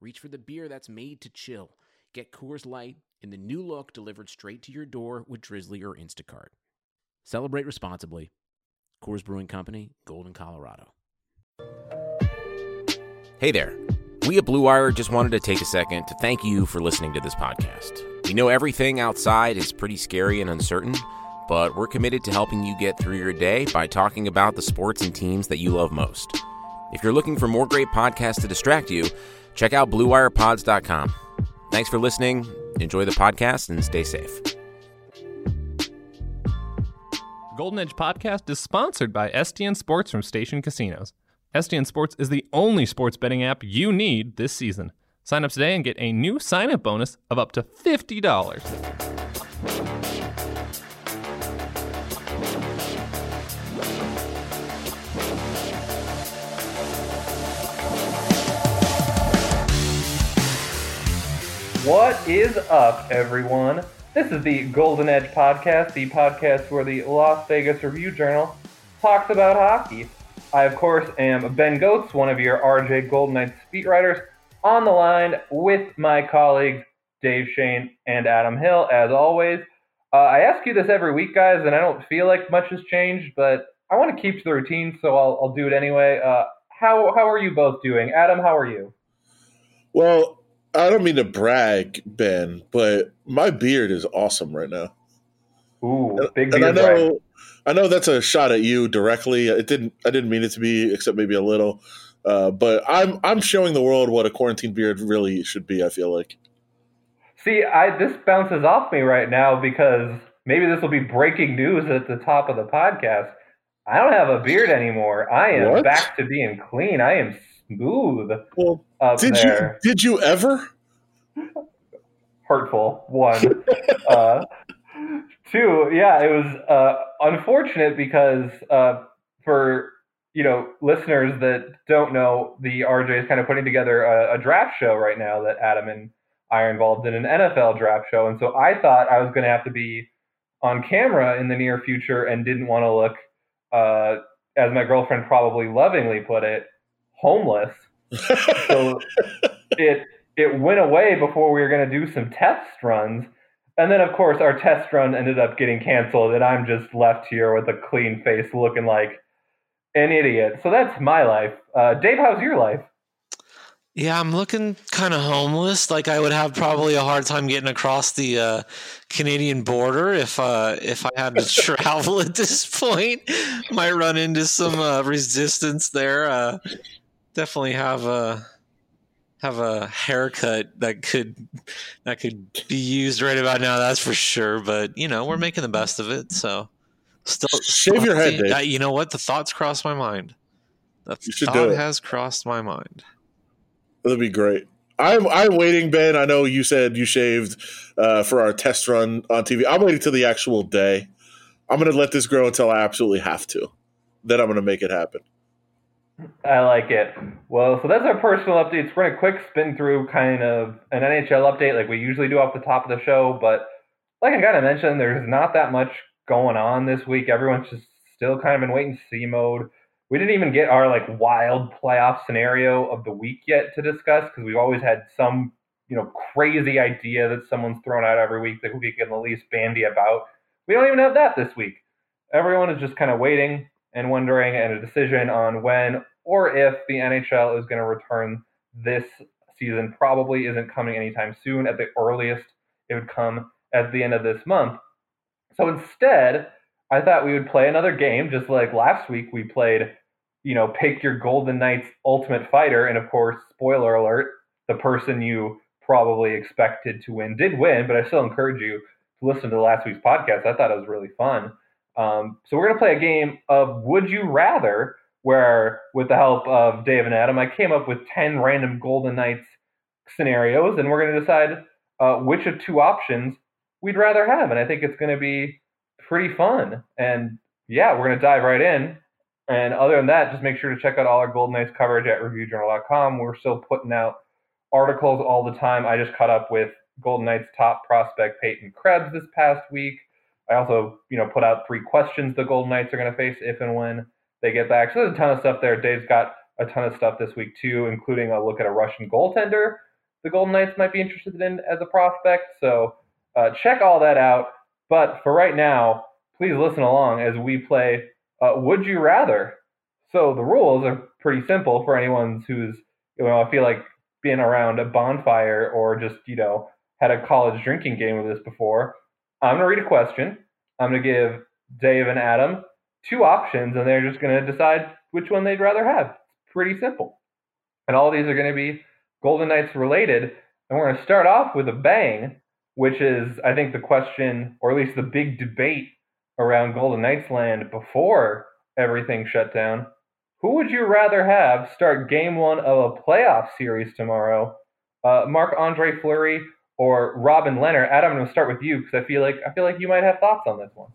reach for the beer that's made to chill. Get Coors Light in the new look delivered straight to your door with Drizly or Instacart. Celebrate responsibly. Coors Brewing Company, Golden, Colorado. Hey there. We at Blue Wire just wanted to take a second to thank you for listening to this podcast. We know everything outside is pretty scary and uncertain but we're committed to helping you get through your day by talking about the sports and teams that you love most. If you're looking for more great podcasts to distract you, check out BlueWirePods.com. Thanks for listening. Enjoy the podcast and stay safe. Golden Edge Podcast is sponsored by STN Sports from Station Casinos. STN Sports is the only sports betting app you need this season. Sign up today and get a new sign up bonus of up to $50. What is up, everyone? This is the Golden Edge Podcast, the podcast where the Las Vegas Review Journal talks about hockey. I, of course, am Ben Gotz, one of your RJ Golden Knights beat writers, on the line with my colleagues Dave Schoen and Adam Hill, as always. Uh, I ask you this every week, guys, and I don't feel like much has changed, but I want to keep to the routine, so I'll, I'll do it anyway. Uh, how, how are you both doing? Adam, how are you? Well, I don't mean to brag, Ben, but my beard is awesome right now. Ooh, big beard. and I know, brag. I know that's a shot at you directly. It didn't. I didn't mean it to be, except maybe a little. Uh, but I'm I'm showing the world what a quarantine beard really should be. I feel like. See, I this bounces off me right now because maybe this will be breaking news at the top of the podcast. I don't have a beard anymore. I am What? back to being clean. I am smooth Well, did there. you did you ever? Hurtful. One. uh, two. Yeah, it was uh, unfortunate because uh, for you know listeners that don't know, the RJ is kind of putting together a, a draft show right now that Adam and I are involved in an NFL draft show, and so I thought I was going to have to be on camera in the near future and didn't want to look, uh, as my girlfriend probably lovingly put it, homeless. So it it went away before we were going to do some test runs. And then, of course, our test run ended up getting canceled, and I'm just left here with a clean face looking like an idiot. So that's my life. Uh, Dave, how's your life? Yeah, I'm looking kind of homeless. Like I would have probably a hard time getting across the uh, Canadian border if uh, if I had to travel at this point. Might run into some uh, resistance there. Definitely have a have a haircut that could that could be used right about now. That's for sure. But you know, we're making the best of it. So still Shave your head, Dave. You know what? The thoughts crossed my mind. The thought has crossed my mind. That'd be great. I'm I'm waiting, Ben. I know you said you shaved uh, for our test run on TV. I'm waiting till the actual day. I'm gonna let this grow until I absolutely have to. Then I'm gonna make it happen. I like it. Well, so that's our personal updates. We're going to quick spin through kind of an NHL update like we usually do off the top of the show. But like I kind of mentioned, there's not that much going on this week. Everyone's just still kind of in wait and see mode. We didn't even get our like wild playoff scenario of the week yet to discuss because we've always had some you know crazy idea that someone's thrown out every week that we can at least bandy about. We don't even have that this week. Everyone is just kind of waiting and wondering and a decision on when or if the NHL is going to return this season. Probably isn't coming anytime soon. At the earliest, it would come at the end of this month. So instead, I thought we would play another game, just like last week we played, you know, pick your Golden Knights Ultimate Fighter. And of course, spoiler alert, the person you probably expected to win did win, but I still encourage you to listen to last week's podcast. I thought it was really fun. Um, so we're going to play a game of Would You Rather, where with the help of Dave and Adam, I came up with 10 random Golden Knights scenarios, and we're going to decide uh, which of two options we'd rather have. And I think it's going to be pretty fun. And yeah, we're going to dive right in. And other than that, just make sure to check out all our Golden Knights coverage at reviewjournal.com. We're still putting out articles all the time. I just caught up with Golden Knights top prospect Peyton Krebs this past week. I also, you know, put out three questions the Golden Knights are going to face if and when they get back. So there's a ton of stuff there. Dave's got a ton of stuff this week too, including a look at a Russian goaltender the Golden Knights might be interested in as a prospect. So uh, check all that out. But for right now, please listen along as we play uh, Would You Rather. So the rules are pretty simple for anyone who's, you know, I feel like being around a bonfire or just, you know, had a college drinking game with this before. I'm going to read a question. I'm going to give Dave and Adam two options, and they're just going to decide which one they'd rather have. Pretty simple. And all these are going to be Golden Knights related. And we're going to start off with a bang, which is, I think, the question, or at least the big debate around Golden Knights land before everything shut down. Who would you rather have start game one of a playoff series tomorrow? Uh, Marc Andre Fleury or Robin Lehner? Adam, I'm going to start with you because I feel like I feel like you might have thoughts on this one.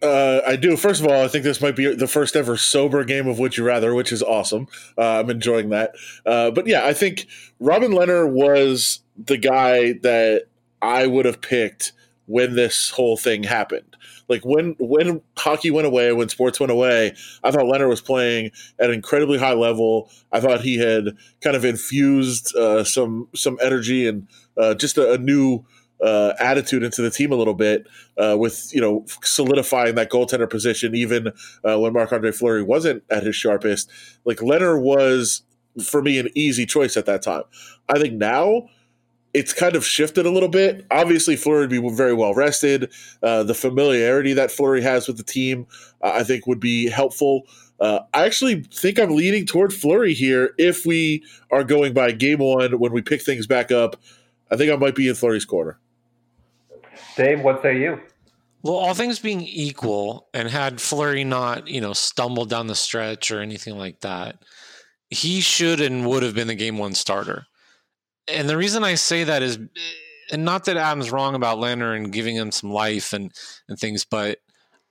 Uh, I do. First of all, I think this might be the first ever sober game of Would You Rather, which is awesome. Uh, I'm enjoying that. Uh, but yeah, I think Robin Lehner was the guy that I would have picked when this whole thing happened. Like when when hockey went away, when sports went away, I thought Lehner was playing at an incredibly high level. I thought he had kind of infused uh, some some energy and uh, just a, a new uh, attitude into the team a little bit uh, with you know solidifying that goaltender position even uh, when Marc Andre Fleury wasn't at his sharpest. Like Lehner was for me an easy choice at that time. I think now it's kind of shifted a little bit. Obviously, Fleury would be very well rested. Uh, the familiarity that Fleury has with the team, uh, I think, would be helpful. Uh, I actually think I'm leaning toward Fleury here if we are going by game one when we pick things back up. I think I might be in Fleury's corner. Dave, what say you? Well, all things being equal, and had Fleury not, you know, stumbled down the stretch or anything like that, he should and would have been the game one starter. And the reason I say that is, and not that Adam's wrong about Lehner and giving him some life and and things, but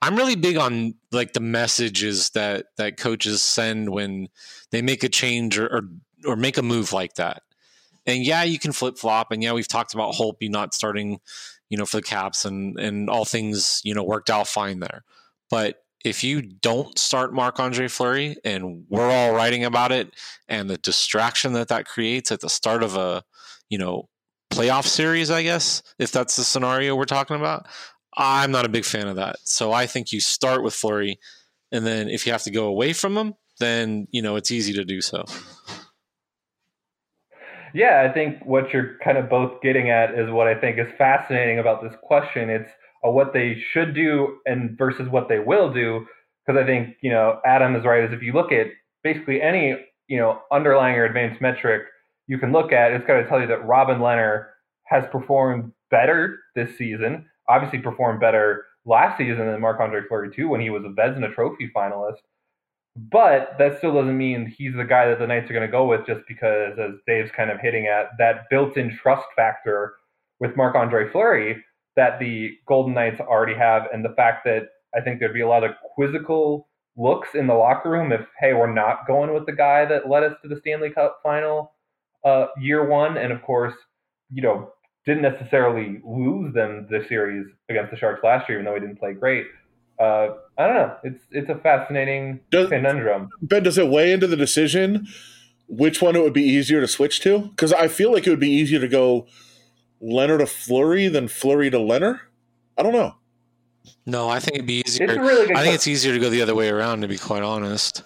I'm really big on like the messages that that coaches send when they make a change or or, or make a move like that. And yeah, you can flip flop, and yeah, we've talked about Holtby not starting you know, for the Caps and and all things, you know, worked out fine there. But if you don't start Marc Andre Fleury, and we're all writing about it, and the distraction that that creates at the start of a, you know, playoff series, I guess, if that's the scenario we're talking about, I'm not a big fan of that. So I think you start with Fleury, and then if you have to go away from him, then you know it's easy to do so. Yeah, I think what you're kind of both getting at is what I think is fascinating about this question. It's uh, what they should do and versus what they will do. Because I think you know Adam is right. Is if you look at basically any you know underlying or advanced metric you can look at, it's going to tell you that Robin Lehner has performed better this season. Obviously, performed better last season than Marc Andre Fleury too when he was a Vezina Trophy finalist. But that still doesn't mean he's the guy that the Knights are going to go with just because, as Dave's kind of hitting at, that built in trust factor with Marc Andre Fleury that the Golden Knights already have, and the fact that I think there'd be a lot of quizzical looks in the locker room if, hey, we're not going with the guy that led us to the Stanley Cup final uh, year one, and of course, you know, didn't necessarily lose them the series against the Sharks last year, even though he didn't play great uh, I don't know. It's it's a fascinating does, conundrum. Ben, does it weigh into the decision which one it would be easier to switch to? Because I feel like it would be easier to go Lehner to Fleury than Fleury to Lehner. I don't know. No, I think it'd be easier. Really I think it's easier to go the other way around. To be quite honest.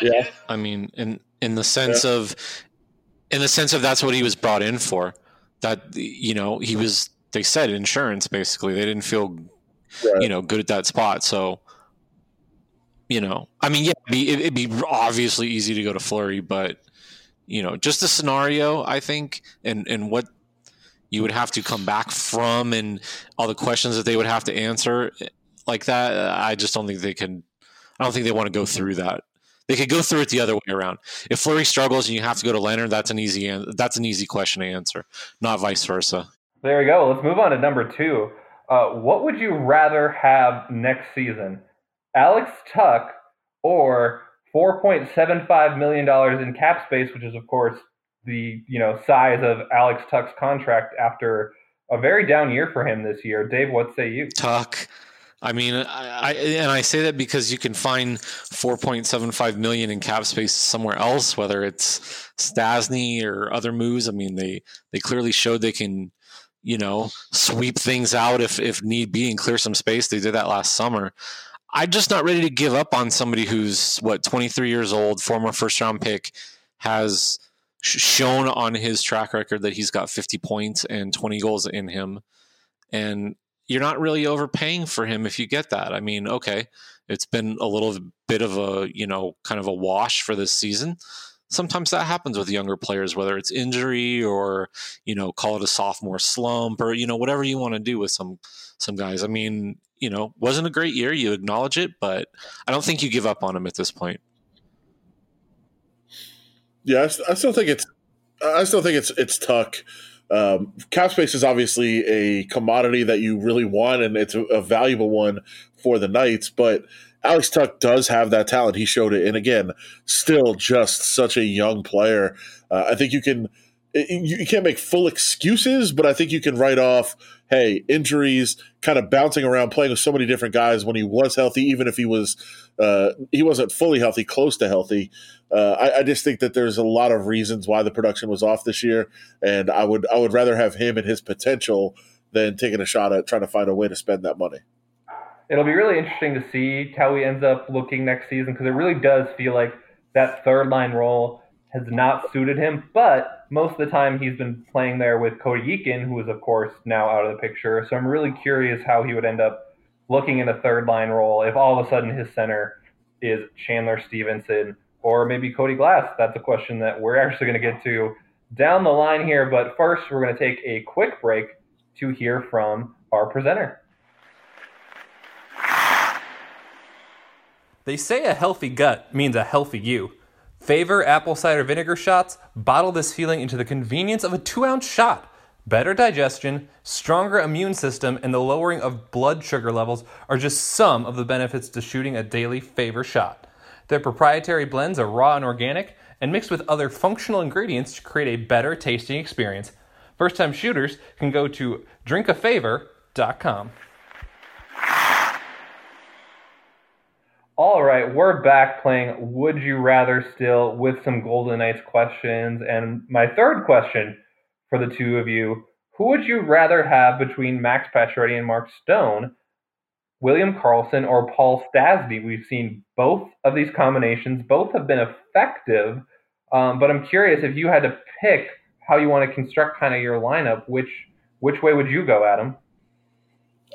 yeah. I mean, in in the sense yeah. of, in the sense of that's what he was brought in for. That you know he was. They said insurance basically. They didn't feel right. you know, good at that spot. So, you know, I mean, yeah, it'd be, it'd be obviously easy to go to Fleury, but you know, just the scenario, I think, and and what you would have to come back from, and all the questions that they would have to answer like that. I just don't think they can. I don't think they want to go through that. They could go through it the other way around. If Fleury struggles and you have to go to Lehner, that's an easy that's an easy question to answer, not vice versa. There we go. Let's move on to number two. Uh, what would you rather have next season, Alex Tuch or four point seven five million dollars in cap space, which is of course the you know size of Alex Tuch's contract after a very down year for him this year. Dave, what say you? Tuch. I mean, I, I, and I say that because you can find 4.75 million in cap space somewhere else, whether it's Stastny or other moves. I mean, they they clearly showed they can, you know, sweep things out if if need be and clear some space. They did that last summer. I'm just not ready to give up on somebody who's what 23 years old, former first round pick, has shown on his track record that he's got 50 points and 20 goals in him. And you're not really overpaying for him if you get that. I mean, okay, it's been a little bit of a, you know, kind of a wash for this season. Sometimes that happens with younger players, whether it's injury or, you know, call it a sophomore slump or, you know, whatever you want to do with some some guys. I mean, you know, wasn't a great year, you acknowledge it, but I don't think you give up on him at this point. Yeah, I, I still think it's I still think it's it's Tuch. Um, cap space is obviously a commodity that you really want, and it's a, a, valuable one for the Knights. But Alex Tuch does have that talent. He showed it, and again, still just such a young player. Uh, I think you can you can't make full excuses, but I think you can write off, hey, injuries, kind of bouncing around, playing with so many different guys when he was healthy, even if he was uh, he wasn't fully healthy, close to healthy. Uh, I, I, just think that there's a lot of reasons why the production was off this year, and I would I would rather have him and his potential than taking a shot at trying to find a way to spend that money. It'll be really interesting to see how he ends up looking next season because it really does feel like that third line role has not suited him, but most of the time he's been playing there with Cody Eakin, who is of course now out of the picture. So I'm really curious how he would end up looking in a third line role if all of a sudden his center is Chandler Stephenson or maybe Cody Glass. That's a question that we're actually going to get to down the line here. But first, we're going to take a quick break to hear from our presenter. They say a healthy gut means a healthy you. Favor apple cider vinegar shots bottle this feeling into the convenience of a two ounce shot. Better digestion, stronger immune system, and the lowering of blood sugar levels are just some of the benefits to shooting a daily favor shot. Their proprietary blends are raw and organic and mixed with other functional ingredients to create a better tasting experience. First time shooters can go to drinkafavor.com. All right, we're back playing Would You Rather still with some Golden Knights questions. And my third question for the two of you Who would you rather have between Max Pacioretty and Mark Stone, William Karlsson or Paul Stastny? We've seen both of these combinations, both have been effective. Um, but I'm curious if you had to pick how you want to construct kind of your lineup, which which way would you go, Adam?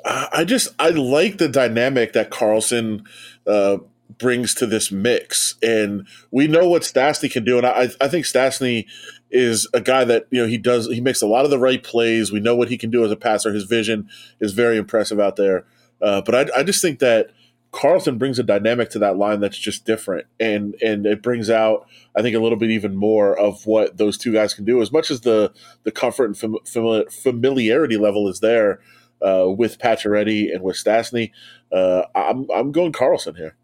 I just I like the dynamic that Karlsson uh, brings to this mix, and we know what Stastny can do, and I I think Stastny is a guy that you know he does he makes a lot of the right plays. We know what he can do as a passer. His vision is very impressive out there, uh, but I I just think that. Karlsson brings a dynamic to that line that's just different, and and it brings out, I think, a little bit even more of what those two guys can do. As much as the the comfort and fam- familiarity level is there, uh, with Pacioretty and with Stastny. Uh, I'm I'm going Karlsson here.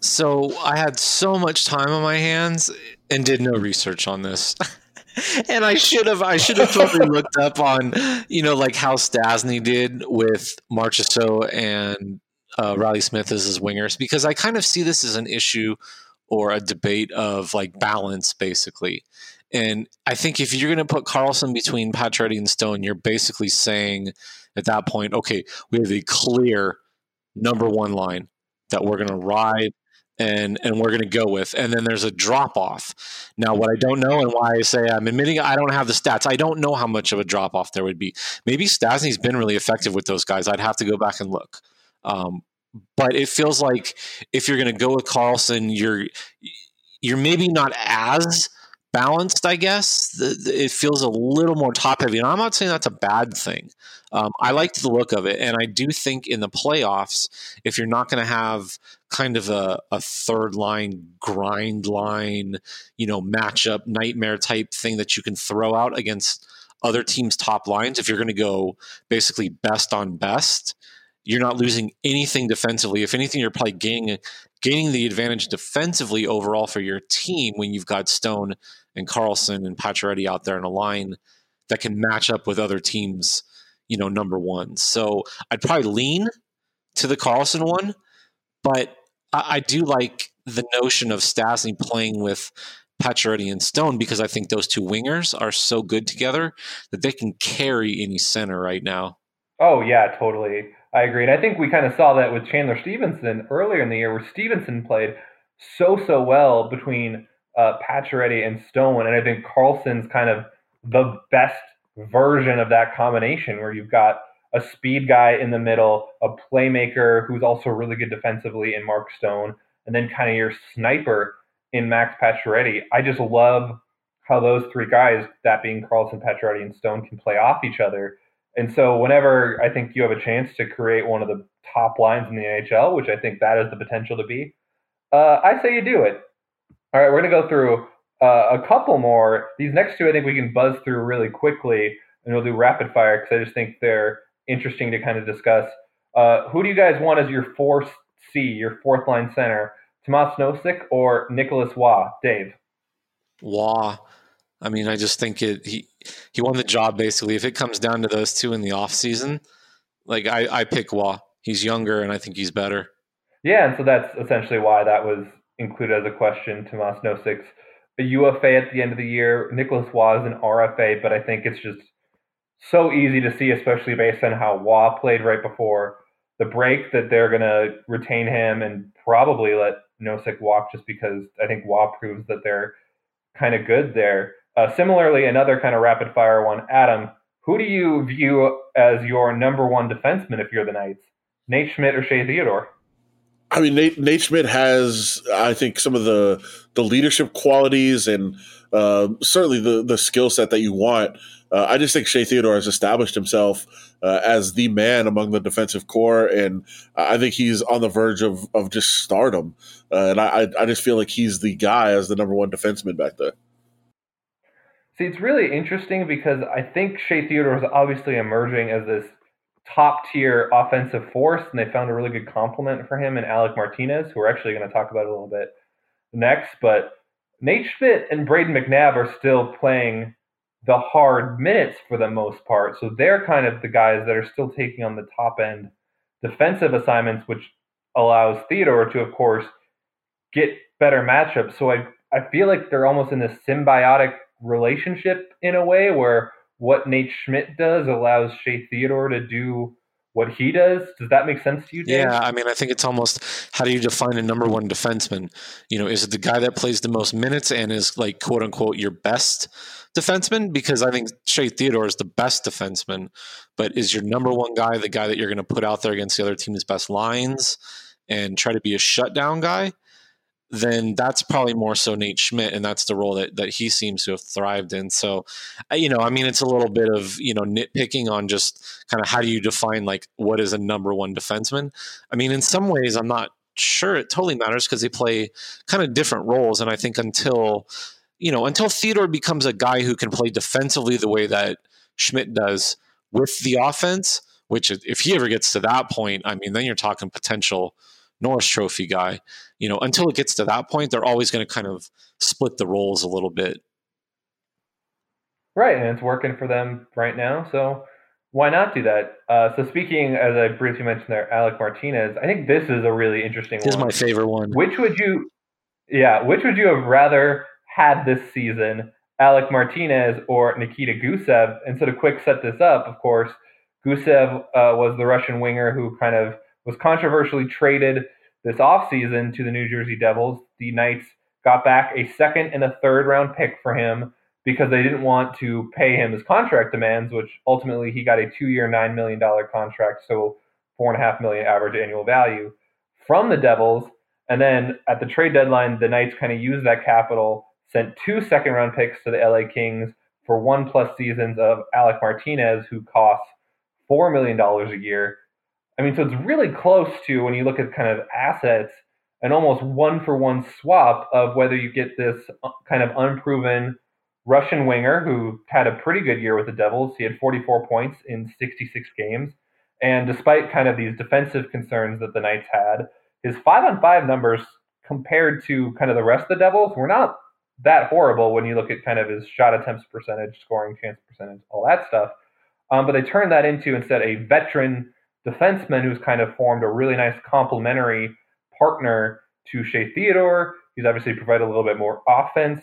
So I had so much time on my hands and did no research on this. and I should have I should have totally looked up on you know like how Stastny did with Marchessault and uh, Reilly Smith as his wingers because I kind of see this as an issue or a debate of like balance basically. And I think if you're going to put Karlsson between Pacioretty and Stone, you're basically saying at that point, okay, we have a clear number one line that we're going to ride and and we're going to go with and then there's a drop off now what i don't know and why i say i'm admitting i don't have the stats i don't know how much of a drop off there would be maybe Stastny's been really effective with those guys i'd have to go back and look um, but it feels like if you're going to go with Karlsson you're you're maybe not as balanced, I guess. It feels a little more top heavy. And I'm not saying that's a bad thing. Um, I liked the look of it. And I do think in the playoffs, if you're not going to have kind of a, a third line, grind line, you know, matchup, nightmare type thing that you can throw out against other teams' top lines, if you're going to go basically best on best, you're not losing anything defensively. If anything, you're probably gaining gaining the advantage defensively overall for your team when you've got Stone and Karlsson and Pacioretty out there in a line that can match up with other teams, you know, number one. So I'd probably lean to the Karlsson one, but I, I do like the notion of Stastny playing with Pacioretty and Stone because I think those two wingers are so good together that they can carry any center right now. Oh yeah, totally. I agree. And I think we kind of saw that with Chandler Stephenson earlier in the year where Stephenson played so so well between uh, Pacioretty and Stone, and I think Karlsson's kind of the best version of that combination where you've got a speed guy in the middle, a playmaker who's also really good defensively in Mark Stone, and then kind of your sniper in Max Pacioretty. I just love how those three guys, that being Karlsson, Pacioretty, and Stone, can play off each other. And so whenever I think you have a chance to create one of the top lines in the NHL, which I think that has the potential to be, uh, I say you do it. All right, we're going to go through uh, a couple more. These next two, I think we can buzz through really quickly, and we'll do rapid fire because I just think they're interesting to kind of discuss. Uh, who do you guys want as your fourth C, your fourth line center? Tomas Nosek or Nicolas Roy? Dave. Roy. I mean, I just think it. He he won the job basically. If it comes down to those two in the off season, like I I pick Roy. He's younger, and I think he's better. Yeah, and so that's essentially why that was included as a question. Tomas Nosek's a UFA at the end of the year. Nicolas Roy is an RFA, but I think it's just so easy to see, especially based on how Roy played right before the break, that they're going to retain him and probably let Nosek walk just because I think Roy proves that they're kind of good there. Uh, similarly, another kind of rapid fire one, Adam. Who do you view as your number one defenseman if you're the Knights? Nate Schmidt or Shea Theodore? I mean, Nate, Nate Schmidt has, I think, some of the the leadership qualities and uh, certainly the the skill set that you want. Uh, I just think Shea Theodore has established himself uh, as the man among the defensive core, and I think he's on the verge of of just stardom. Uh, and I I just feel like he's the guy as the number one defenseman back there. See, it's really interesting because I think Shea Theodore is obviously emerging as this top tier offensive force, and they found a really good complement for him in Alec Martinez, who we're actually going to talk about a little bit next. But Nate Schmidt and Brayden McNabb are still playing the hard minutes for the most part. So they're kind of the guys that are still taking on the top end defensive assignments, which allows Theodore to, of course, get better matchups. So I I feel like they're almost in this symbiotic relationship in a way where what Nate Schmidt does allows Shea Theodore to do what he does. Does that make sense to you? Dave? Yeah, I mean, I think it's almost how do you define a number one defenseman? You know, is it the guy that plays the most minutes and is like quote unquote your best defenseman? Because I think Shea Theodore is the best defenseman, but is your number one guy the guy that you're going to put out there against the other team's best lines and try to be a shutdown guy? Then that's probably more so Nate Schmidt, and that's the role that, that he seems to have thrived in. So, you know, I mean, it's a little bit of you know nitpicking on just kind of how do you define like what is a number one defenseman. I mean, in some ways, I'm not sure it totally matters because they play kind of different roles, and I think until you know until Theodore becomes a guy who can play defensively the way that Schmidt does with the offense, which if he ever gets to that point, I mean, then you're talking potential Norris Trophy guy. You know, until it gets to that point, they're always going to kind of split the roles a little bit. Right, and it's working for them right now. So why not do that? Uh, so speaking, as I briefly mentioned there, Alec Martinez. I think this is a really interesting. This one. is my favorite one. Which would you, yeah, which would you have rather had this season, Alec Martinez or Nikita Gusev? And so to quick set this up, of course, Gusev uh, was the Russian winger who kind of was controversially traded this offseason to the New Jersey Devils. The Knights got back a second and a third round pick for him because they didn't want to pay him his contract demands, which ultimately he got a two year, $9 million contract, so four and a half million average annual value from the Devils. And then at the trade deadline, the Knights kind of used that capital, sent two second round picks to the LA Kings for one plus seasons of Alec Martinez, who costs $4 million a year. I mean, so it's really close to when you look at kind of assets, an almost one for one swap of whether you get this uh, kind of unproven Russian winger who had a pretty good year with the Devils. He had 44 points in 66 games. And despite kind of these defensive concerns that the Knights had, his five on five numbers compared to kind of the rest of the Devils were not that horrible when you look at kind of his shot attempts percentage, scoring chance percentage, all that stuff. Um, but they turned that into instead a veteran defenseman who's kind of formed a really nice complementary partner to Shea Theodore. He's obviously provided a little bit more offense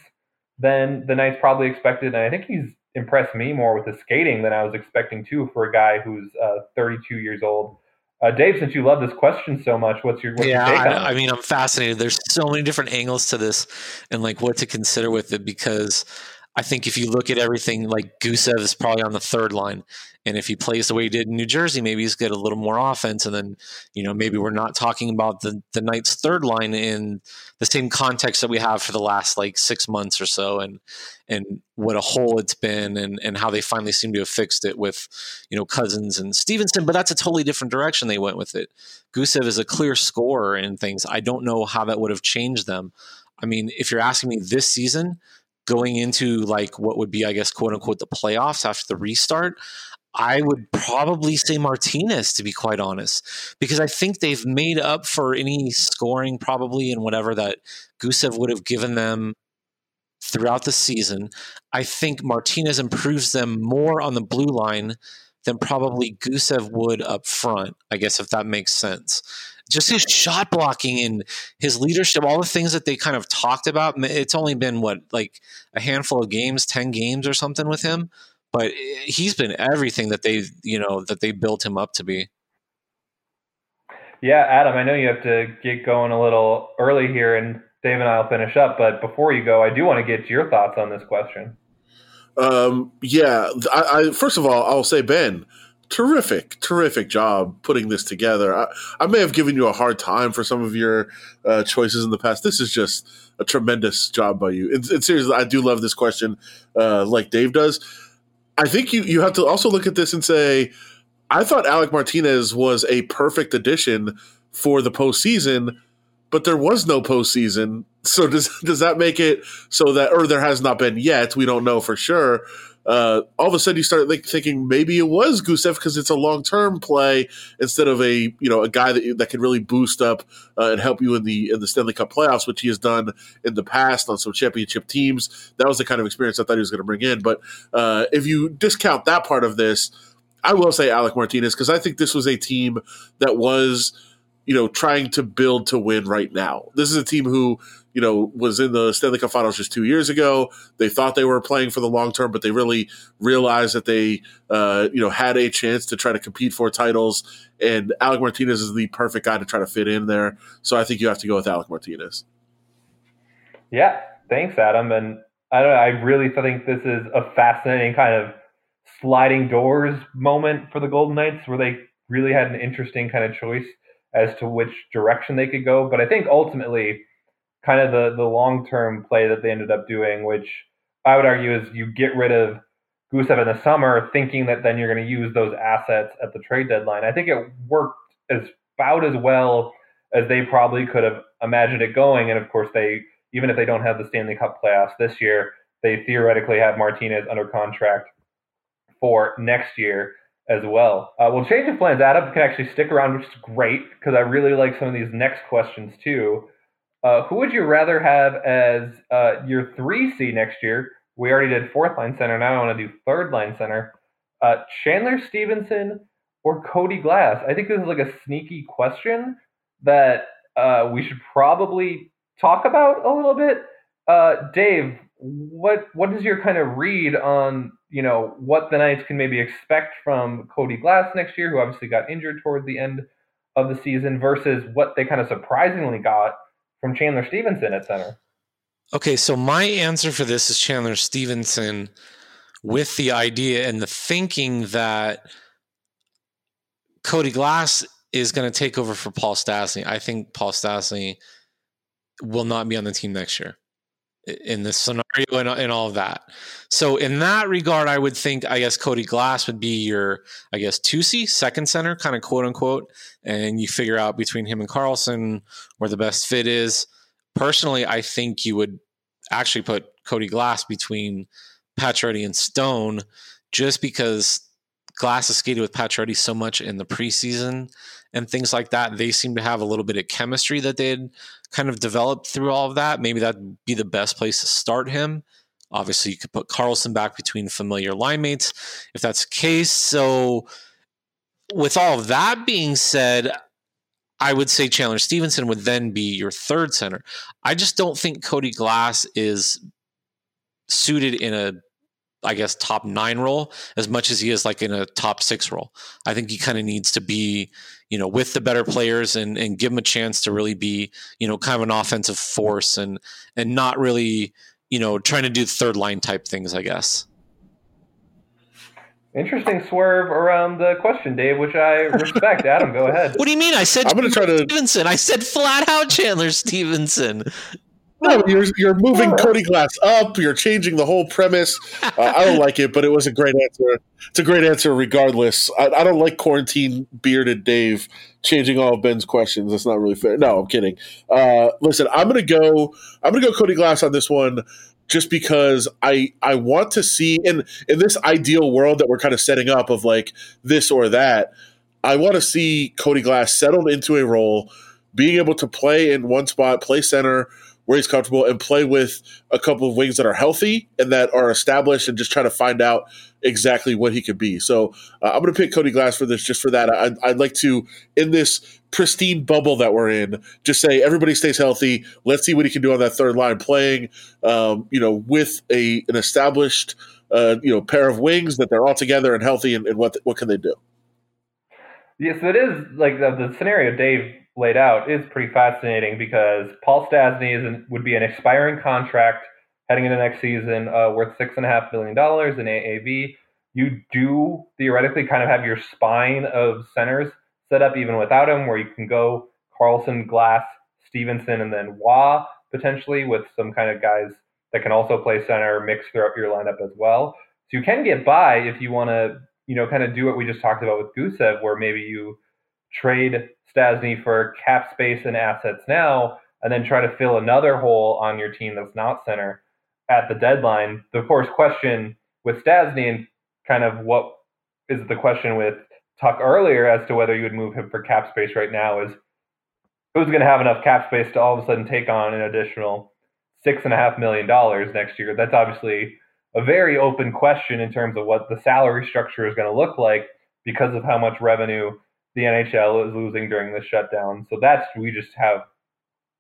than the Knights probably expected, and I think he's impressed me more with his skating than I was expecting too for a guy who's uh, 32 years old. Uh, Dave, since you love this question so much, what's your what's yeah? Your I, I, mean, I'm fascinated. There's so many different angles to this, and like what to consider with it because I think if you look at everything, like Gusev is probably on the third line, and if he plays the way he did in New Jersey, maybe he's get a little more offense. And then, you know, maybe we're not talking about the, the Knights third line in the same context that we have for the last like six months or so and and what a hole it's been and, and how they finally seem to have fixed it with, you know, Cousins and Stephenson, But that's a totally different direction they went with it. Gusev is a clear scorer in things. I don't know how that would have changed them. I mean, if you're asking me this season, going into like what would be, I guess, quote unquote, the playoffs after the restart, I would probably say Martinez, to be quite honest, because I think they've made up for any scoring probably and whatever that Gusev would have given them throughout the season. I think Martinez improves them more on the blue line than probably Gusev would up front, I guess, if that makes sense. Just his shot blocking and his leadership, all the things that they kind of talked about. It's only been what, like a handful of games, 10 games or something with him but he's been everything that they you know that they built him up to be. Yeah, Adam, I know you have to get going a little early here, and Dave and I'll finish up. But before you go, I do want to get your thoughts on this question. Um, yeah, I, I first of all, I'll say Ben, terrific, terrific job putting this together. I, I, may have given you a hard time for some of your uh, choices in the past. This is just a tremendous job by you. And, and seriously, I do love this question, uh, like Dave does. I think you you have to also look at this and say, I thought Alec Martinez was a perfect addition for the postseason, but there was no postseason. So does does that make it so that, or there has not been yet? We don't know for sure uh, all of a sudden you start thinking maybe it was Gusev because it's a long term play instead of a you know a guy that that can really boost up uh, and help you in the in the Stanley Cup playoffs, which he has done in the past on some championship teams. That was the kind of experience I thought he was going to bring in. But uh, if you discount that part of this, I will say Alec Martinez because I think this was a team that was you know trying to build to win right now. This is a team who you know, was in the Stanley Cup Finals just two years ago. They thought they were playing for the long term, but they really realized that they, uh, you know, had a chance to try to compete for titles. And Alec Martinez is the perfect guy to try to fit in there. So I think you have to go with Alec Martinez. Yeah, thanks, Adam. And I don't know, I really think this is a fascinating kind of sliding doors moment for the Golden Knights, where they really had an interesting kind of choice as to which direction they could go. But I think ultimately kind of the the long term play that they ended up doing, which I would argue is you get rid of Gusev in the summer, thinking that then you're going to use those assets at the trade deadline. I think it worked as about as well as they probably could have imagined it going. And of course, they even if they don't have the Stanley Cup playoffs this year, they theoretically have Martinez under contract for next year as well. Uh, well, change of plans. Adam can actually stick around, which is great because I really like some of these next questions too. Uh, who would you rather have as uh, your three C next year? We already did fourth line center. Now I want to do third line center. Uh, Chandler Stephenson or Cody Glass? I think this is like a sneaky question that uh, we should probably talk about a little bit. Uh, Dave, what what is your kind of read on you know what the Knights can maybe expect from Cody Glass next year, who obviously got injured toward the end of the season, versus what they kind of surprisingly got from Chandler Stephenson at center. Okay, so my answer for this is Chandler Stephenson with the idea and the thinking that Cody Glass is going to take over for Paul Stastny. I think Paul Stastny will not be on the team next year. In this scenario and, and all of that. So in that regard, I would think I guess Cody Glass would be your I guess two C second center, kind of quote unquote, and you figure out between him and Karlsson where the best fit is. Personally, I think you would actually put Cody Glass between Pacioretty and Stone, just because Glass has skated with Pacioretty so much in the preseason and things like that. They seem to have a little bit of chemistry that they'd kind of developed through all of that. Maybe that'd be the best place to start him. Obviously, you could put Karlsson back between familiar line mates if that's the case. So, with all of that being said, I would say Chandler Stephenson would then be your third center. I just don't think Cody Glass is suited in a I guess top nine role as much as he is like in a top six role. I think he kind of needs to be, you know, with the better players and and give them a chance to really be, you know, kind of an offensive force and and not really, you know, trying to do third line type things. I guess. Interesting swerve around the question, Dave, which I respect. Adam, go ahead. What do you mean? I said I'm gonna try to- Stephenson. I said flat out Chandler Stephenson. No, you're you're moving Cody Glass up. You're changing the whole premise. Uh, I don't like it, but it was a great answer. It's a great answer, regardless. I, I don't like quarantine bearded Dave changing all of Ben's questions. That's not really fair. No, I'm kidding. Uh, listen, I'm gonna go. I'm gonna go Cody Glass on this one, just because I I want to see in in this ideal world that we're kind of setting up of like this or that. I want to see Cody Glass settled into a role, being able to play in one spot, play center where he's comfortable and play with a couple of wings that are healthy and that are established and just try to find out exactly what he could be. So uh, I'm going to pick Cody Glass for this just for that. I, I'd like to, in this pristine bubble that we're in, just say everybody stays healthy. Let's see what he can do on that third line playing, um, you know, with a an established, uh, you know, pair of wings that they're all together and healthy and, and what, what can they do? Yes, it is like the, the scenario Dave laid out is pretty fascinating because Paul Stastny is an, would be an expiring contract heading into next season uh, worth six and a half billion dollars in AAV. You do theoretically kind of have your spine of centers set up even without him, where you can go Karlsson, Glass, Stephenson, and then Roy potentially with some kind of guys that can also play center mixed throughout your lineup as well. So you can get by if you want to, you know, kind of do what we just talked about with Gusev, where maybe you trade Stastny for cap space and assets now, and then try to fill another hole on your team that's not center at the deadline. The course question with Stastny and kind of what is the question with Tuch earlier as to whether you would move him for cap space right now is who's going to have enough cap space to all of a sudden take on an additional six and a half million dollars next year. That's obviously a very open question in terms of what the salary structure is going to look like because of how much revenue the NHL is losing during the shutdown. So that's we just have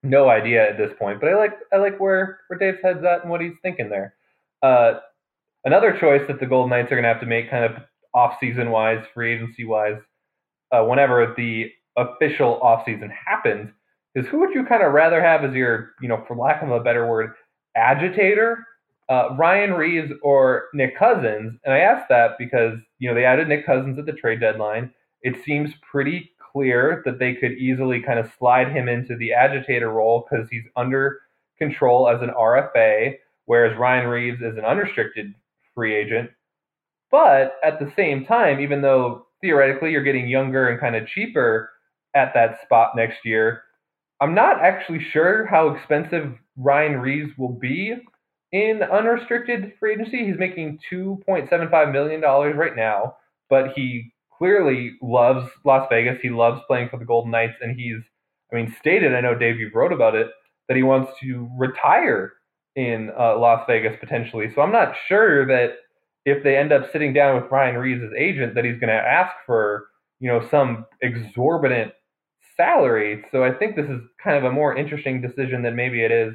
no idea at this point. But I like I like where where Dave's head's at and what he's thinking there. Uh, another choice that the Golden Knights are going to have to make, kind of off season wise, free agency wise, uh, whenever the official off season happens, is who would you kind of rather have as your, you know, for lack of a better word, agitator, uh, Ryan Reaves or Nick Cousins? And I ask that because you know they added Nick Cousins at the trade deadline. It seems pretty clear that they could easily kind of slide him into the agitator role because he's under control as an RFA, whereas Ryan Reaves is an unrestricted free agent. But at the same time, even though theoretically you're getting younger and kind of cheaper at that spot next year, I'm not actually sure how expensive Ryan Reaves will be in unrestricted free agency. He's making $2.75 million right now, but he clearly loves Las Vegas. He loves playing for the Golden Knights, and he's, I mean, stated, I know Dave, you wrote about it, that he wants to retire in uh, Las Vegas potentially. So I'm not sure that if they end up sitting down with Ryan Reaves as agent, that he's going to ask for, you know, some exorbitant salary. So I think this is kind of a more interesting decision than maybe it is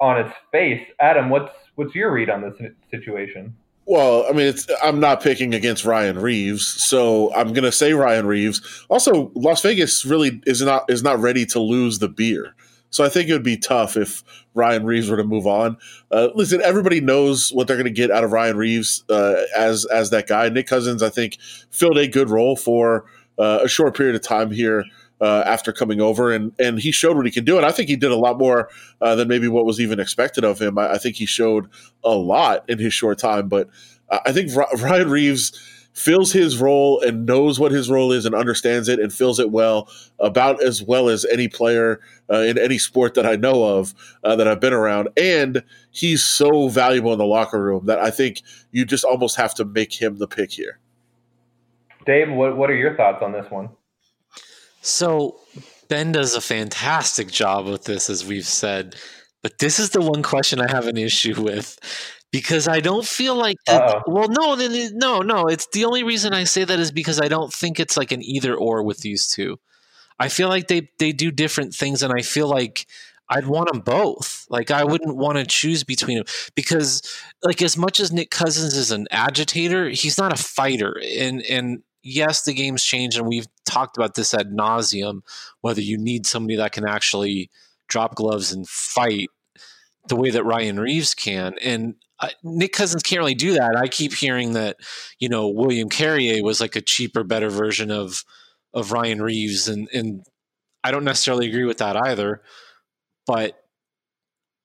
on its face. Adam, what's what's your read on this situation? Well, I mean, it's, I'm not picking against Ryan Reaves, so I'm going to say Ryan Reaves. Also, Las Vegas really is not is not ready to lose the beer, so I think it would be tough if Ryan Reaves were to move on. Uh, listen, everybody knows what they're going to get out of Ryan Reaves uh, as as that guy. Nick Cousins, I think, filled a good role for uh, a short period of time here uh, after coming over, and and he showed what he can do. And I think he did a lot more uh, than maybe what was even expected of him. I, I, think he showed a lot in his short time. But I think Ryan Reaves fills his role and knows what his role is and understands it and fills it well about as well as any player uh, in any sport that I know of uh, that I've been around. And he's so valuable in the locker room that I think you just almost have to make him the pick here. Dave, what, what are your thoughts on this one? So Ben does a fantastic job with this, as we've said. But this is the one question I have an issue with because I don't feel like that. Well, no, no, no. It's the only reason I say that is because I don't think it's like an either or with these two. I feel like they they do different things, and I feel like I'd want them both. Like I wouldn't want to choose between them because, like, as much as Nick Cousins is an agitator, he's not a fighter. And and yes, the game's changed, and we've talked about this ad nauseum. Whether you need somebody that can actually drop gloves and fight the way that Ryan Reaves can, and uh, Nick Cousins can't really do that. I keep hearing that, you know, William Carrier was like a cheaper, better version of of Ryan Reaves, and and I don't necessarily agree with that either. But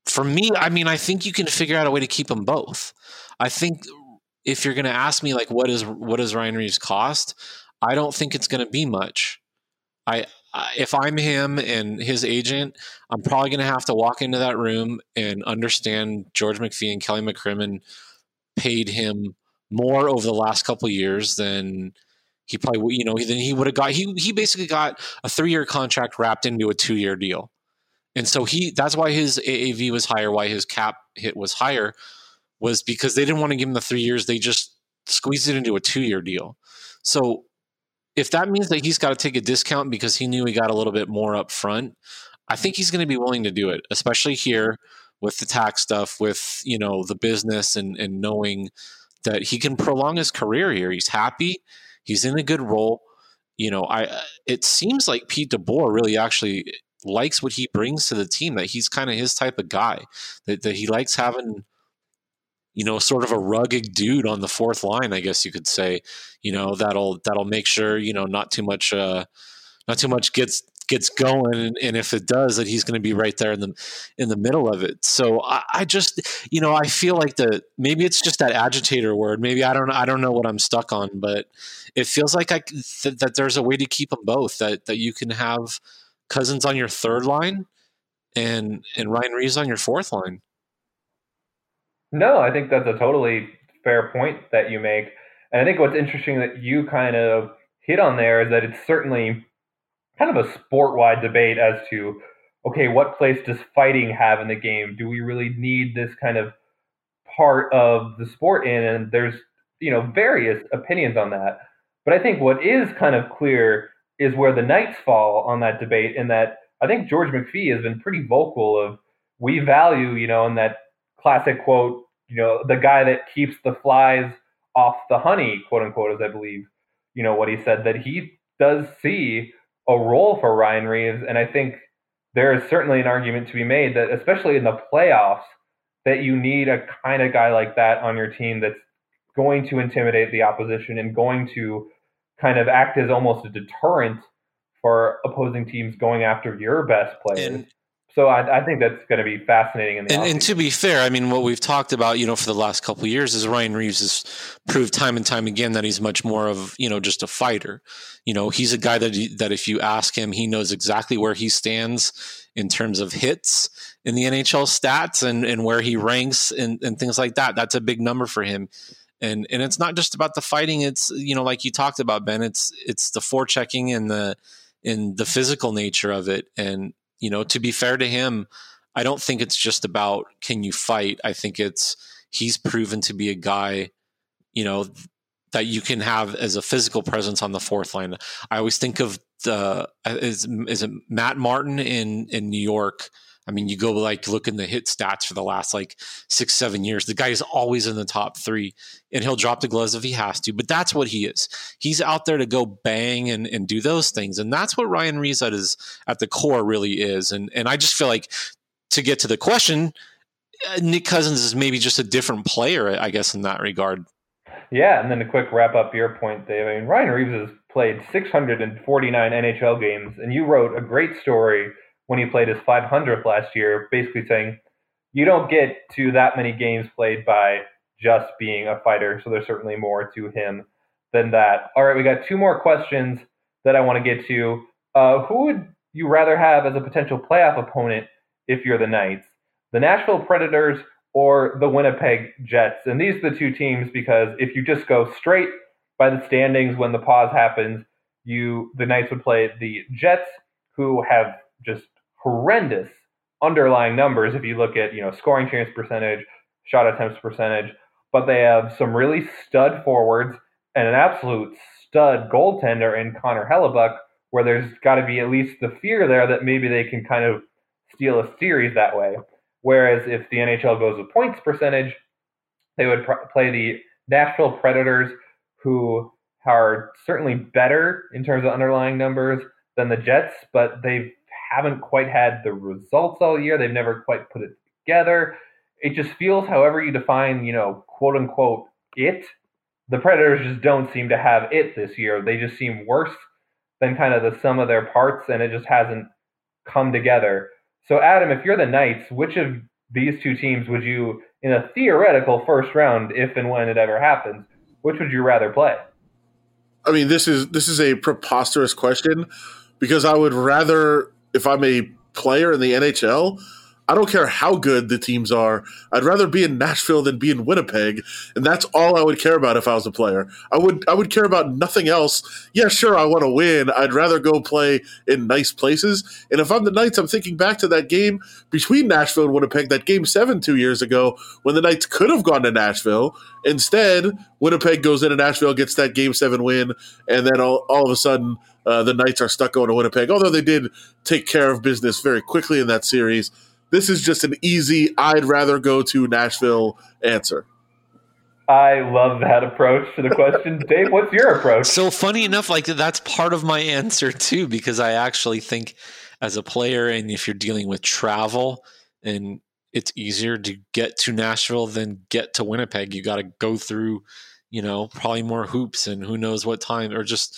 for me, I mean, I think you can figure out a way to keep them both. I think if you're going to ask me like what is what does Ryan Reaves cost, I don't think it's going to be much. I if I'm him and his agent, I'm probably going to have to walk into that room and understand George McPhee and Kelly McCrimmon paid him more over the last couple years than he probably you know then he would have got. He he basically got a three year contract wrapped into a two year deal, and so he that's why his AAV was higher, why his cap hit was higher, was because they didn't want to give him the three years, they just squeezed it into a two year deal. So if that means that he's got to take a discount because he knew he got a little bit more up front, I think he's going to be willing to do it, especially here with the tax stuff, with you know the business and and knowing that he can prolong his career here. He's happy. He's in a good role. You know, I it seems like Pete DeBoer really actually likes what he brings to the team. That he's kind of his type of guy. That that he likes having you know, sort of a rugged dude on the fourth line, I guess you could say. You know, that'll that'll make sure you know not too much, uh, not too much gets gets going, and, if it does, that he's going to be right there in the in the middle of it. So I, I, just, you know, I feel like the maybe it's just that agitator word. Maybe I don't I don't know what I'm stuck on, but it feels like I th- that there's a way to keep them both. That that you can have Cousins on your third line and and Ryan Reaves on your fourth line. No, I think that's a totally fair point that you make. And I think what's interesting that you kind of hit on there is that it's certainly kind of a sport wide debate as to okay, what place does fighting have in the game? Do we really need this kind of part of the sport in? And there's, you know, various opinions on that. But I think what is kind of clear is where the Knights fall on that debate, in that I think George McPhee has been pretty vocal of we value, you know, in that classic quote, you know, the guy that keeps the flies off the honey, quote unquote, as I believe, you know, what he said, that he does see a role for Ryan Reaves. And I think there is certainly an argument to be made that, especially in the playoffs, that you need a kind of guy like that on your team that's going to intimidate the opposition and going to kind of act as almost a deterrent for opposing teams going after your best players. And, so I, I, think that's going to be fascinating. In the and, and, to be fair, I mean, what we've talked about, you know, for the last couple of years is Ryan Reaves has proved time and time again that he's much more of, you know, just a fighter. You know, he's a guy that that if you ask him, he knows exactly where he stands in terms of hits in the NHL stats and and where he ranks and, and things like that. That's a big number for him. And and it's not just about the fighting. It's you know, like you talked about, Ben. It's it's the forechecking and the in the physical nature of it and you know, to be fair to him, I don't think it's just about can you fight. I think it's he's proven to be a guy, you know, that you can have as a physical presence on the fourth line. I always think of the is, is it Matt Martin in in New York I mean, you go like look in the hit stats for the last like six, seven years. The guy is always in the top three, and he'll drop the gloves if he has to. But that's what he is. He's out there to go bang and, and do those things, and that's what Ryan Reaves is at the core really is. And and I just feel like to get to the question, uh, Nick Cousins is maybe just a different player, I guess, in that regard. Yeah, and then a quick wrap up your point, Dave. I mean, Ryan Reaves has played 649 NHL games, and you wrote a great story when he played his 500th last year, basically saying you don't get to that many games played by just being a fighter. So there's certainly more to him than that. All right, we got two more questions that I want to get to. Uh, who would you rather have as a potential playoff opponent if you're the Knights? The Nashville Predators or the Winnipeg Jets? And these are the two teams because if you just go straight by the standings when the pause happens, you the Knights would play the Jets, who have just horrendous underlying numbers if you look at you know scoring chance percentage, shot attempts percentage, but they have some really stud forwards and an absolute stud goaltender in Connor Hellebuyck, where there's got to be at least the fear there that maybe they can kind of steal a series that way. Whereas if the NHL goes with points percentage, they would pr- play the Nashville Predators, who are certainly better in terms of underlying numbers than the Jets, but they haven't quite had the results all year. They've never quite put it together. It just feels, however you define, you know, quote unquote, it. The Predators just don't seem to have it this year. They just seem worse than kind of the sum of their parts, and it just hasn't come together. So, Adam, if you're the Knights, which of these two teams would you, in a theoretical first round, if and when it ever happens, which would you rather play? I mean, this is this is a preposterous question because I would rather, if I'm a player in the NHL, I don't care how good the teams are. I'd rather be in Nashville than be in Winnipeg, and that's all I would care about if I was a player. I would I would care about nothing else. Yeah, sure, I want to win. I'd rather go play in nice places. And if I'm the Knights, I'm thinking back to that game between Nashville and Winnipeg, that game 7 2 years ago when the Knights could have gone to Nashville. Instead, Winnipeg goes into Nashville, gets that game 7 win, and then all, all of a sudden uh, the Knights are stuck going to Winnipeg. Although they did take care of business very quickly in that series this is just an easy I'd rather go to Nashville answer. I love that approach to the question. Dave, what's your approach? So funny enough, like that's part of my answer too, because I actually think as a player, and if you're dealing with travel and it's easier to get to Nashville than get to Winnipeg, you got to go through, you know, probably more hoops and who knows what time or just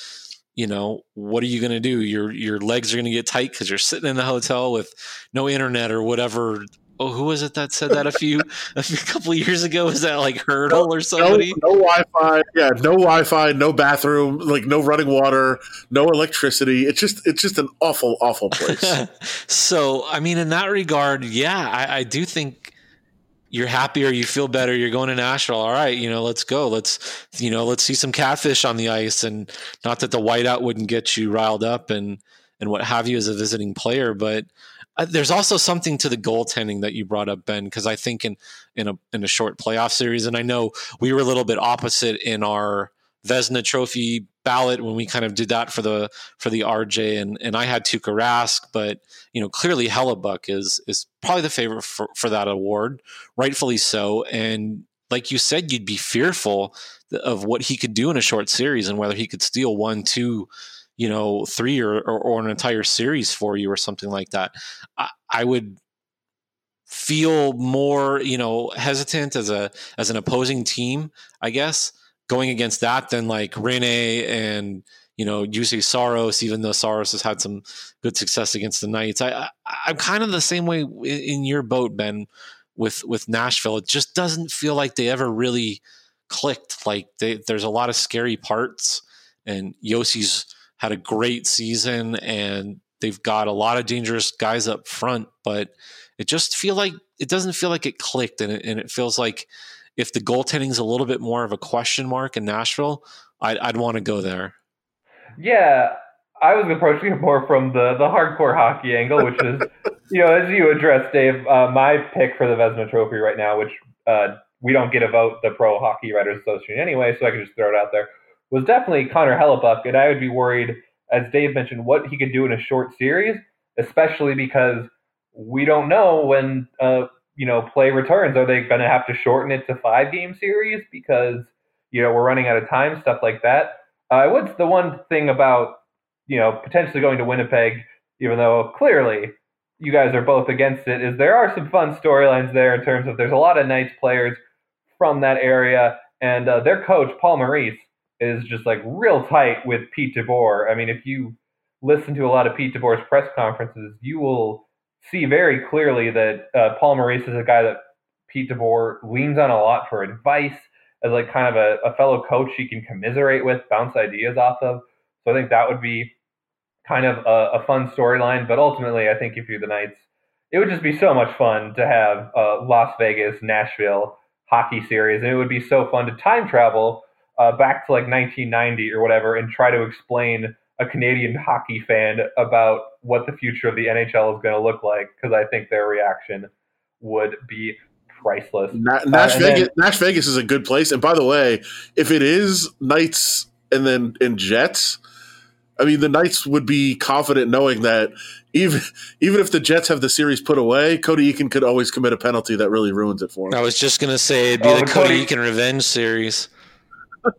you know what are you going to do? Your your legs are going to get tight because you're sitting in the hotel with no internet or whatever. Oh who was it that said that a few a few couple years ago? Was that like hurdle or somebody? no, no wi-fi. Yeah no wi-fi no bathroom like no running water no electricity. It's just it's just an awful awful place. So i mean in that regard yeah I, I do think you're happier, you feel better, you're going to Nashville. All right, you know, let's go. Let's, you know, let's see some catfish on the ice. And not that the whiteout wouldn't get you riled up and and what have you as a visiting player, but uh, there's also something to the goaltending that you brought up, Ben, because I think in in a in a short playoff series, and I know we were a little bit opposite in our Vezina Trophy ballot when we kind of did that for the for the RJ and and I had Tuukka Rask, but you know clearly Hellebuyck is is probably the favorite for, for that award, rightfully so. And like you said, you'd be fearful of what he could do in a short series and whether he could steal one, two, you know, three or or, or an entire series for you or something like that. I, I would feel more you know hesitant as a as an opposing team i guess going against that than like Rinne and you know Juuse Saros, even though Saros has had some good success against the Knights. I, I am kind of the same way in your boat, Ben, with with Nashville. It just doesn't feel like they ever really clicked. Like they, there's a lot of scary parts, and Josi's had a great season, and they've got a lot of dangerous guys up front, but it just feel like it doesn't feel like it clicked, and it, and it feels like if the goaltending is a little bit more of a question mark in Nashville, I'd, I'd want to go there. Yeah, I was approaching it more from the the hardcore hockey angle, which is, you know, as you addressed, Dave, uh, my pick for the Vezina Trophy right now, which uh, we don't get a vote, the Pro Hockey Writers Association anyway, so I can just throw it out there, was definitely Connor Hellebuyck, and I would be worried, as Dave mentioned, what he could do in a short series, especially because we don't know when uh, you know, play returns? Are they going to have to shorten it to five game series because you know we're running out of time, stuff like that? Uh, what's the one thing about you know potentially going to Winnipeg, even though clearly you guys are both against it, is there are some fun storylines there in terms of there's a lot of Knights players from that area, and uh, their coach Paul Maurice is just like real tight with Pete DeBoer. I mean, if you listen to a lot of Pete DeBoer's press conferences, you will see very clearly that uh, Paul Maurice is a guy that Pete DeBoer leans on a lot for advice as like kind of a, a fellow coach he can commiserate with, bounce ideas off of. So I think that would be kind of a, a fun storyline. But ultimately, I think if you're the Knights, it would just be so much fun to have a Las Vegas, Nashville hockey series, and it would be so fun to time travel uh, back to like 1990 or whatever and try to explain a Canadian hockey fan about what the future of the NHL is going to look like because I think their reaction would be priceless. Na- Nash, uh, Vegas, then, Nash Vegas is a good place. And by the way, if it is Knights and then and Jets, I mean the Knights would be confident knowing that even even if the Jets have the series put away, Cody Eakin could always commit a penalty that really ruins it for him. I was just gonna say it'd be oh, the Cody, Cody Eakin revenge series.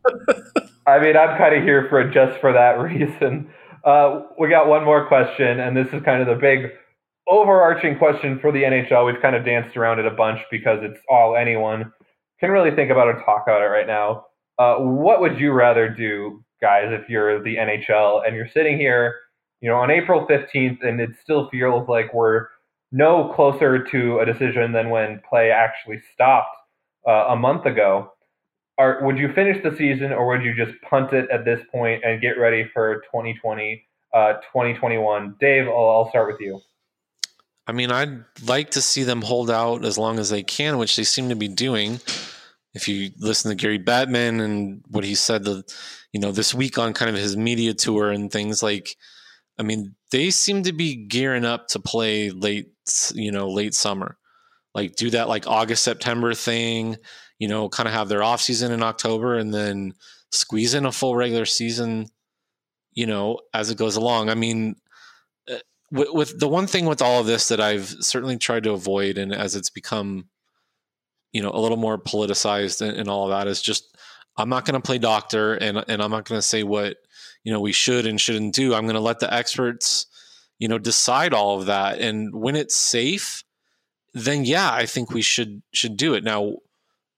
I mean, I'm kind of here for it just for that reason. Uh, we got one more question, and this is kind of the big overarching question for the NHL. We've kind of danced around it a bunch because it's all anyone can really think about or talk about it right now. Uh, what would you rather do, guys, if you're the NHL and you're sitting here, you know, on April 15th, and it still feels like we're no closer to a decision than when play actually stopped uh, a month ago? Are, would you finish the season or would you just punt it at this point and get ready for 2020, uh, 2021? Dave, I'll, I'll start with you. I mean, I'd like to see them hold out as long as they can, which they seem to be doing. If you listen to Gary Bettman and what he said, the, you know, this week on kind of his media tour and things like, I mean, they seem to be gearing up to play late, you know, late summer, like do that like August September thing, you know, kind of have their off season in October and then squeeze in a full regular season, you know, as it goes along. I mean, uh, with, with, the one thing with all of this that I've certainly tried to avoid, and as it's become, you know, a little more politicized and, and all of that, is just I'm not going to play doctor, and and I'm not going to say what you know we should and shouldn't do. I'm going to let the experts, you know, decide all of that, and when it's safe, then yeah, I think we should should do it. Now,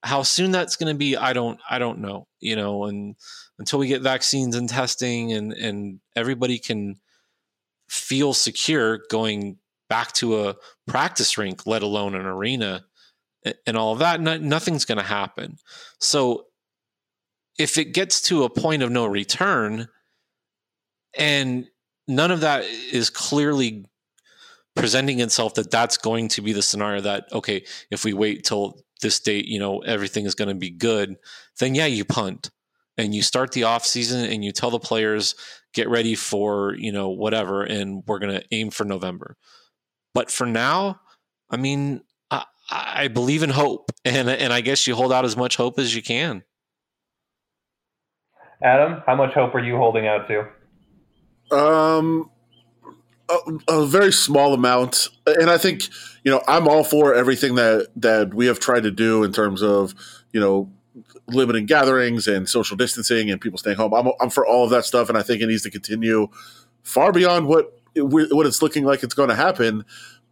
how soon that's going to be, I don't I don't know, you know, and until we get vaccines and testing and and everybody can feel secure going back to a practice rink, let alone an arena and all of that, no, nothing's going to happen. So if it gets to a point of no return and none of that is clearly presenting itself that that's going to be the scenario that okay if we wait till this date you know everything is going to be good then yeah you punt. And you start the off season and you tell the players get ready for you know whatever and we're going to aim for november. But for now i mean I, I, believe in hope and and i guess you hold out as much hope as you can. Adam how much hope are you holding out to? Um a, a very small amount and i think you know i'm all for everything that that we have tried to do in terms of you know limiting gatherings and social distancing and people staying home. I'm, I'm for all of that stuff, and I think it needs to continue far beyond what what it's looking like it's going to happen.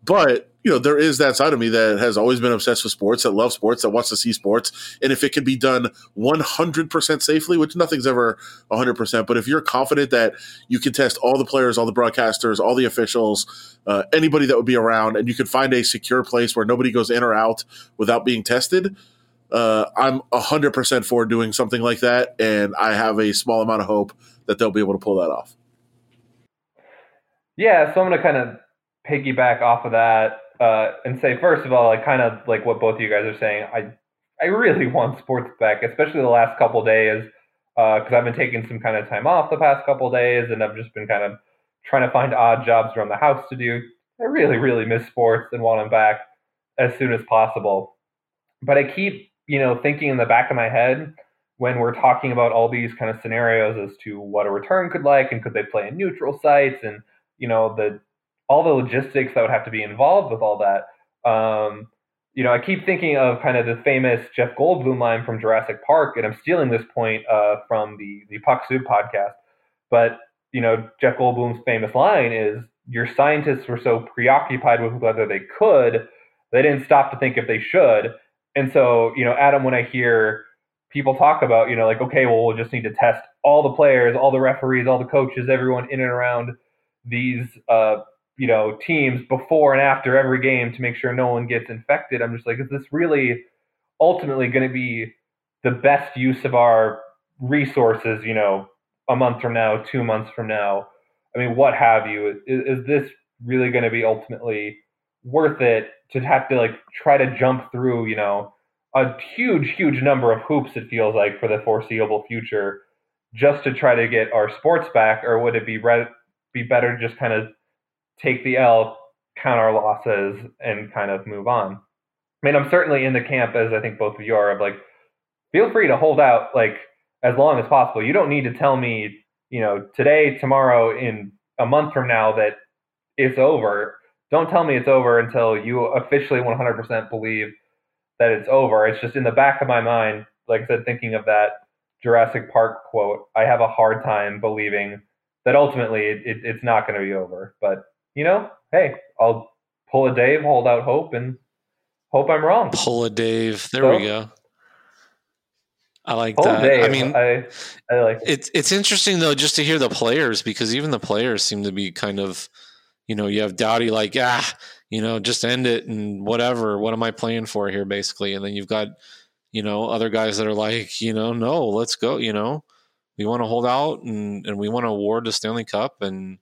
But you know, there is that side of me that has always been obsessed with sports, that loves sports, that wants to see sports, and if it can be done 100% safely, which nothing's ever 100%, but if you're confident that you can test all the players, all the broadcasters, all the officials, uh, anybody that would be around, and you can find a secure place where nobody goes in or out without being tested uh, I'm 100% for doing something like that, and I have a small amount of hope that they'll be able to pull that off. Yeah, so I'm going to kind of piggyback off of that uh, and say, first of all, like kind of like what both of you guys are saying, I I really want sports back, especially the last couple days, because uh, I've been taking some kind of time off the past couple days, and I've just been kind of trying to find odd jobs around the house to do. I really, really miss sports and want them back as soon as possible. But I keep you know, thinking in the back of my head when we're talking about all these kind of scenarios as to what a return could like and could they play in neutral sites and you know the all the logistics that would have to be involved with all that. Um, you know, I keep thinking of kind of the famous Jeff Goldblum line from Jurassic Park, and I'm stealing this point uh, from the the Puck Soup podcast. But you know, Jeff Goldblum's famous line is, "Your scientists were so preoccupied with whether they could, they didn't stop to think if they should." And so, you know, Adam, when I hear people talk about, you know, like, okay, well, we'll just need to test all the players, all the referees, all the coaches, everyone in and around these, uh, you know, teams before and after every game to make sure no one gets infected. I'm just like, is this really ultimately going to be the best use of our resources, you know, a month from now, two months from now? I mean, what have you? Is, is this really going to be ultimately worth it to have to like try to jump through, you know, a huge, huge number of hoops, it feels like, for the foreseeable future just to try to get our sports back? Or would it be, re- be better to just kind of take the L, count our losses, and kind of move on? I mean, I'm certainly in the camp, as I think both of you are, of like, feel free to hold out like as long as possible. You don't need to tell me, you know, today, tomorrow, in a month from now that it's over. Don't tell me it's over until you officially 100% believe that it's over. It's just in the back of my mind, like I said, thinking of that Jurassic Park quote. I have a hard time believing that ultimately it, it, it's not going to be over. But you know, hey, I'll pull a Dave, hold out hope, and hope I'm wrong. Pull a Dave. There so, we go. I like pull that. Dave. I mean, I, I like it. it's it's interesting though just to hear the players because even the players seem to be kind of, you know, you have Doughty like ah you know, just end it and whatever. What am I playing for here, basically? And then you've got, you know, other guys that are like, you know, no, let's go. You know, we want to hold out and and we want to award the Stanley Cup and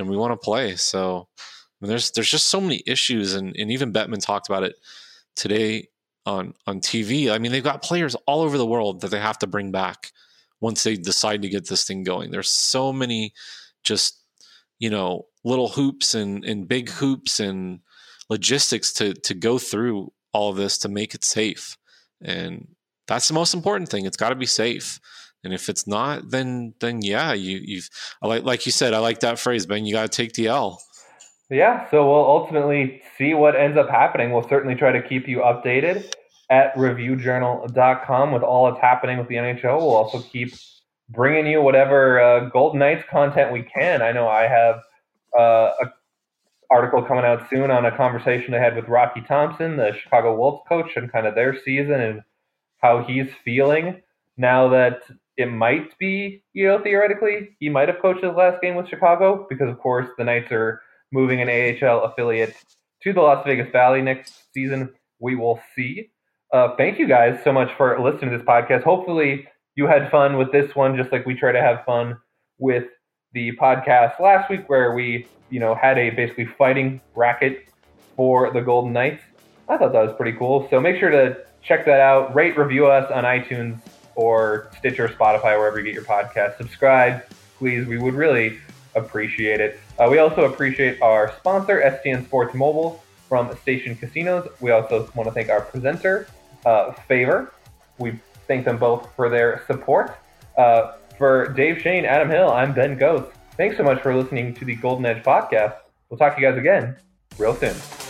and we want to play. So I mean, there's there's just so many issues, and and even Bettman talked about it today on on TV. I mean, they've got players all over the world that they have to bring back once they decide to get this thing going. There's so many just you know little hoops and, and big hoops and logistics to to go through all of this to make it safe and that's the most important thing it's got to be safe and if it's not then then yeah you you've I like like you said i like that phrase ben you got to take the l. Yeah so we'll ultimately see what ends up happening. We'll certainly try to keep you updated at reviewjournal.com with all that's happening with the nhl we'll also keep bringing you whatever uh, golden knights content we can. I know i have uh, a article coming out soon on a conversation I had with Rocky Thompson, the Chicago Wolves coach, and kind of their season and how he's feeling now that it might be, you know, theoretically, he might have coached his last game with Chicago because, of course, the Knights are moving an AHL affiliate to the Las Vegas Valley next season. We will see. Uh, thank you guys so much for listening to this podcast. Hopefully, you had fun with this one, just like we try to have fun with the podcast last week where we, you know, had a basically fighting bracket for the Golden Knights. I thought that was pretty cool. So make sure to check that out. Rate, review us on iTunes or Stitcher, Spotify, wherever you get your podcast. Subscribe, please. We would really appreciate it. Uh, we also appreciate our sponsor, STN Sports Mobile from Station Casinos. We also want to thank our presenter, uh, Favor. We thank them both for their support. Uh, for Dave Schoen, Adam Hill, I'm Ben Gotz. Thanks so much for listening to the Golden Edge podcast. We'll talk to you guys again real soon.